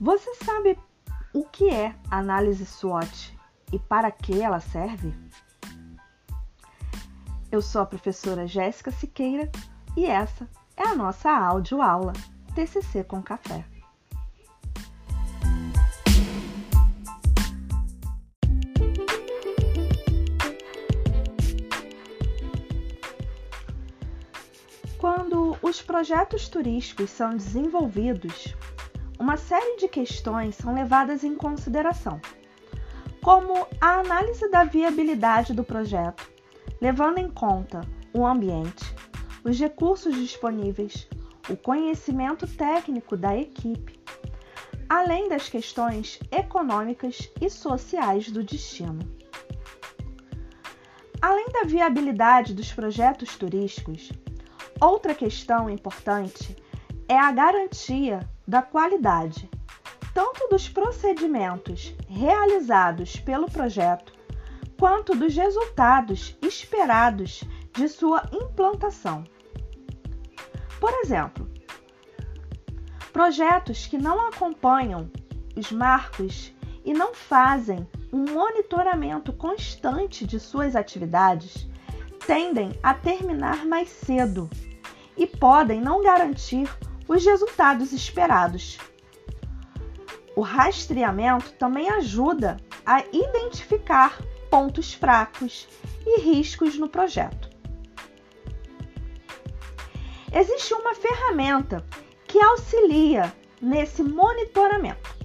Você sabe o que é análise SWOT e para que ela serve? Eu sou a professora Jéssica Siqueira e essa é a nossa aula TCC com café. Quando os projetos turísticos são desenvolvidos, uma série de questões são levadas em consideração, como a análise da viabilidade do projeto, levando em conta o ambiente, os recursos disponíveis, o conhecimento técnico da equipe, além das questões econômicas e sociais do destino. Além da viabilidade dos projetos turísticos, outra questão importante é a garantia da qualidade, tanto dos procedimentos realizados pelo projeto, quanto dos resultados esperados de sua implantação. Por exemplo, projetos que não acompanham os marcos e não fazem um monitoramento constante de suas atividades tendem a terminar mais cedo e podem não garantir os resultados esperados. O rastreamento também ajuda a identificar pontos fracos e riscos no projeto. Existe uma ferramenta que auxilia nesse monitoramento.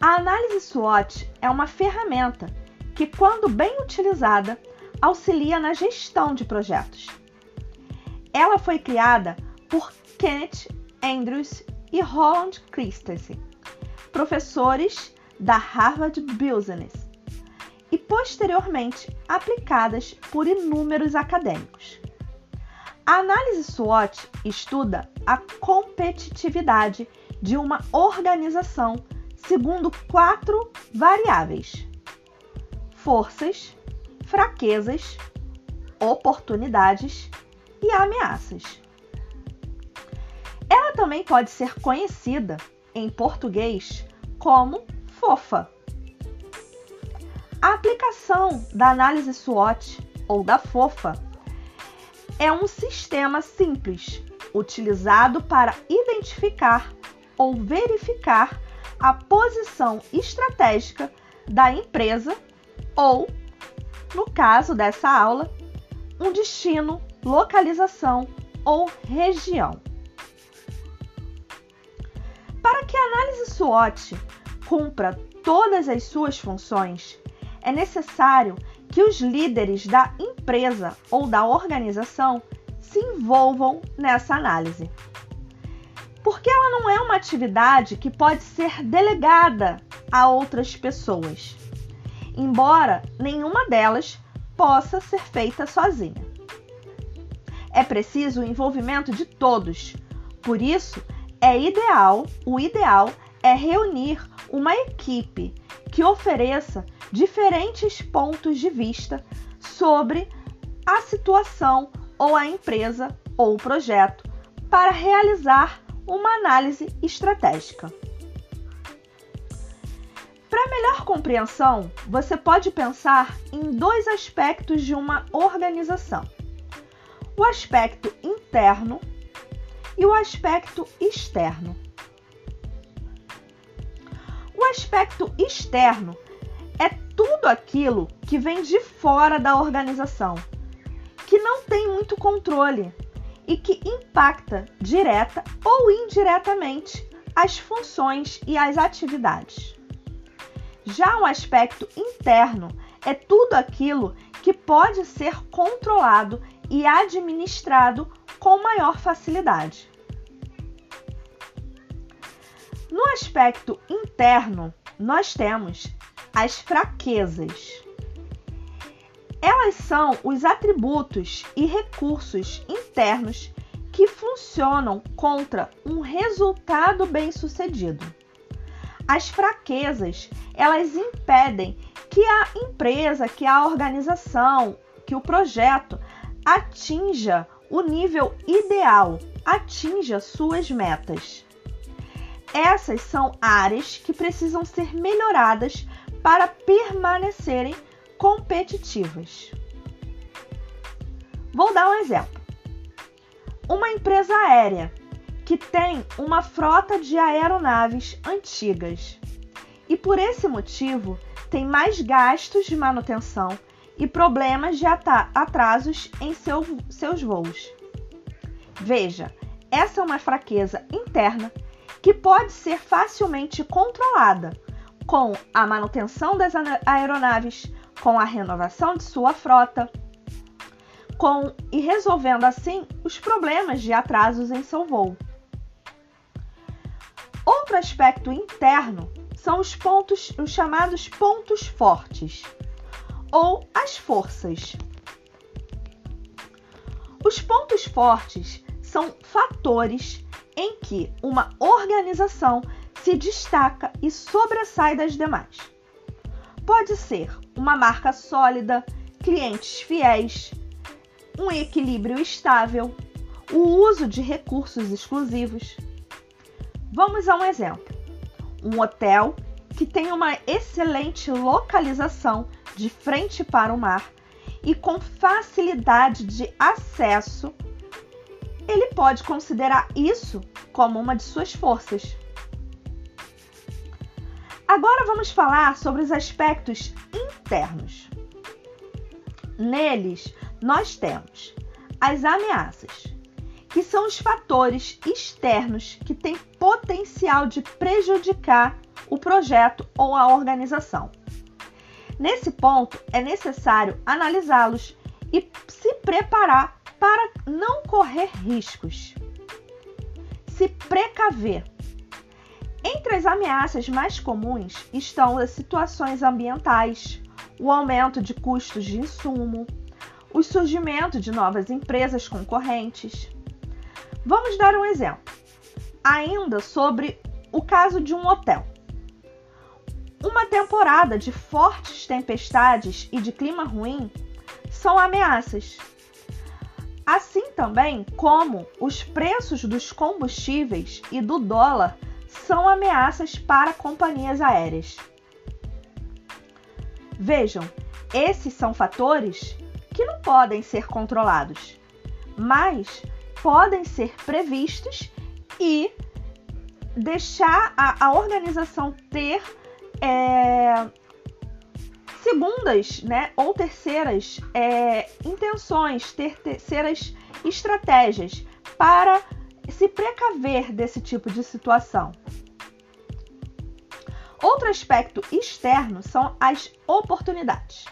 A análise SWOT é uma ferramenta que, quando bem utilizada, auxilia na gestão de projetos. Ela foi criada por Kenneth Andrews e Roland Christensen, professores da Harvard Business, e posteriormente aplicadas por inúmeros acadêmicos. A análise SWOT estuda a competitividade de uma organização segundo quatro variáveis: forças, fraquezas, oportunidades e ameaças. Ela também pode ser conhecida em português como fofa. A aplicação da análise SWOT ou da fofa é um sistema simples utilizado para identificar ou verificar a posição estratégica da empresa ou, no caso dessa aula, um destino, localização ou região. Que a análise SWOT cumpra todas as suas funções, é necessário que os líderes da empresa ou da organização se envolvam nessa análise. Porque ela não é uma atividade que pode ser delegada a outras pessoas, embora nenhuma delas possa ser feita sozinha. É preciso o envolvimento de todos, por isso, é ideal, o ideal é reunir uma equipe que ofereça diferentes pontos de vista sobre a situação ou a empresa ou o projeto para realizar uma análise estratégica. Para melhor compreensão, você pode pensar em dois aspectos de uma organização: o aspecto interno e o aspecto externo. O aspecto externo é tudo aquilo que vem de fora da organização, que não tem muito controle e que impacta direta ou indiretamente as funções e as atividades. Já o aspecto interno é tudo aquilo que pode ser controlado e administrado com maior facilidade. No aspecto interno, nós temos as fraquezas. Elas são os atributos e recursos internos que funcionam contra um resultado bem-sucedido. As fraquezas, elas impedem que a empresa, que a organização, que o projeto atinja o nível ideal, atinja suas metas. essas são áreas que precisam ser melhoradas para permanecerem competitivas. Vou dar um exemplo. Uma empresa aérea que tem uma frota de aeronaves antigas e por esse motivo tem mais gastos de manutenção e problemas de atrasos em seu, seus voos. Veja, essa é uma fraqueza interna que pode ser facilmente controlada com a manutenção das aeronaves, com a renovação de sua frota, com e resolvendo assim os problemas de atrasos em seu voo. Outro aspecto interno são os pontos, os chamados pontos fortes ou as forças. Os pontos fortes são fatores em que uma organização se destaca e sobressai das demais. Pode ser uma marca sólida, clientes fiéis, um equilíbrio estável, o uso de recursos exclusivos. Vamos a um exemplo: um hotel que tem uma excelente localização de frente para o mar e com facilidade de acesso ele pode considerar isso como uma de suas forças. Agora vamos falar sobre os aspectos internos. Neles, nós temos as ameaças, que são os fatores externos que têm potencial de prejudicar o projeto ou a organização. Nesse ponto, é necessário analisá-los e se preparar para não correr riscos. Se precaver. Entre as ameaças mais comuns estão as situações ambientais, o aumento de custos de insumo, o surgimento de novas empresas concorrentes. Vamos dar um exemplo, ainda sobre o caso de um hotel. Uma temporada de fortes tempestades e de clima ruim são ameaças assim também como os preços dos combustíveis e do dólar são ameaças para companhias aéreas. Vejam, esses são fatores que não podem ser controlados, mas podem ser previstos e deixar a, a organização ter é, segundas, né, ou terceiras é, intenções, ter terceiras estratégias para se precaver desse tipo de situação. Outro aspecto externo são as oportunidades.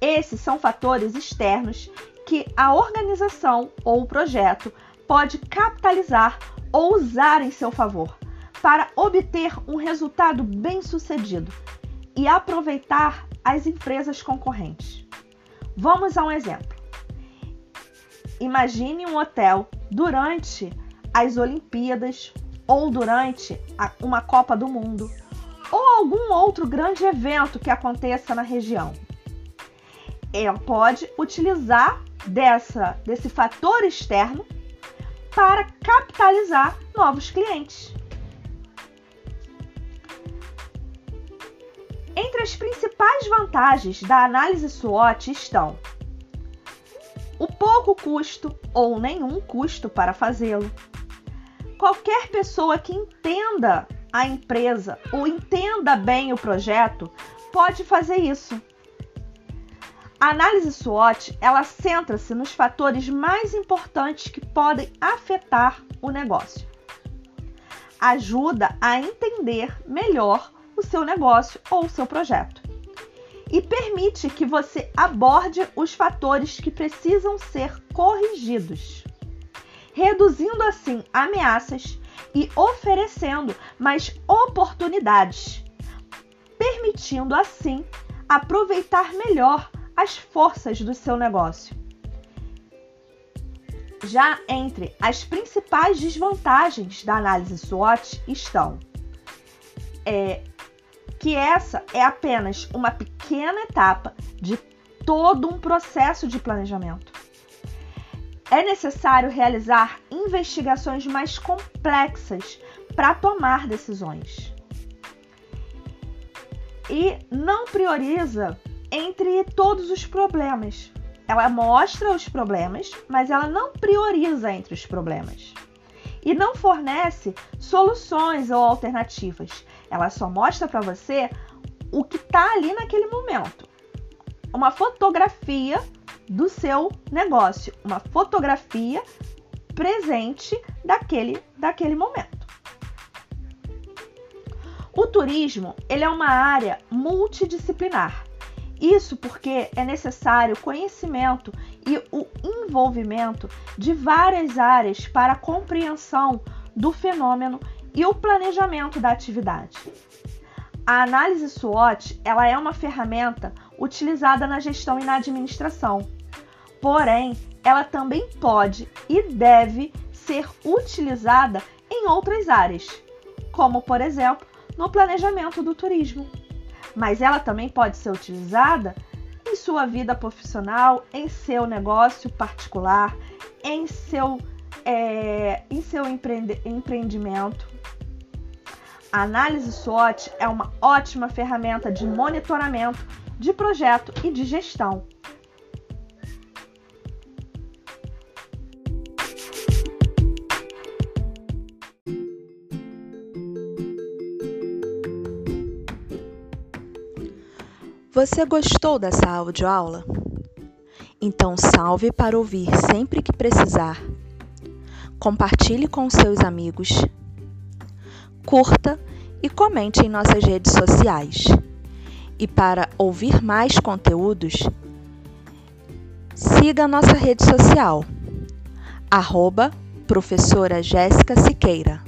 Esses são fatores externos que a organização ou o projeto pode capitalizar ou usar em seu favor para obter um resultado bem sucedido e aproveitar as empresas concorrentes. Vamos a um exemplo. Imagine um hotel durante as Olimpíadas ou durante uma Copa do Mundo ou algum outro grande evento que aconteça na região. Ela pode utilizar dessa, desse fator externo para capitalizar novos clientes. Entre as principais vantagens da análise SWOT estão o pouco custo ou nenhum custo para fazê-lo. Qualquer pessoa que entenda a empresa ou entenda bem o projeto pode fazer isso. A análise SWOT, ela centra-se nos fatores mais importantes que podem afetar o negócio. Ajuda a entender melhor o seu negócio ou o seu projeto. E permite que você aborde os fatores que precisam ser corrigidos, reduzindo assim ameaças e oferecendo mais oportunidades, permitindo assim aproveitar melhor as forças do seu negócio. Já entre as principais desvantagens da análise SWOT estão é, que essa é apenas uma pequena etapa de todo um processo de planejamento. É necessário realizar investigações mais complexas para tomar decisões. E não prioriza entre todos os problemas. Ela mostra os problemas, mas ela não prioriza entre os problemas. E não fornece soluções ou alternativas. Ela só mostra para você o que está ali naquele momento. Uma fotografia do seu negócio, uma fotografia presente daquele, daquele momento. O turismo ele é uma área multidisciplinar. Isso porque é necessário conhecimento e o envolvimento de várias áreas para a compreensão do fenômeno e o planejamento da atividade. A análise SWOT ela é uma ferramenta utilizada na gestão e na administração. Porém, ela também pode e deve ser utilizada em outras áreas, como por exemplo no planejamento do turismo. Mas ela também pode ser utilizada em sua vida profissional, em seu negócio particular, em seu, é, em seu empreendimento. A análise SWOT é uma ótima ferramenta de monitoramento de projeto e de gestão. Você gostou dessa audioaula? Então salve para ouvir sempre que precisar. Compartilhe com seus amigos. Curta e comente em nossas redes sociais. E para ouvir mais conteúdos, siga nossa rede social, arroba professora Jéssica Siqueira.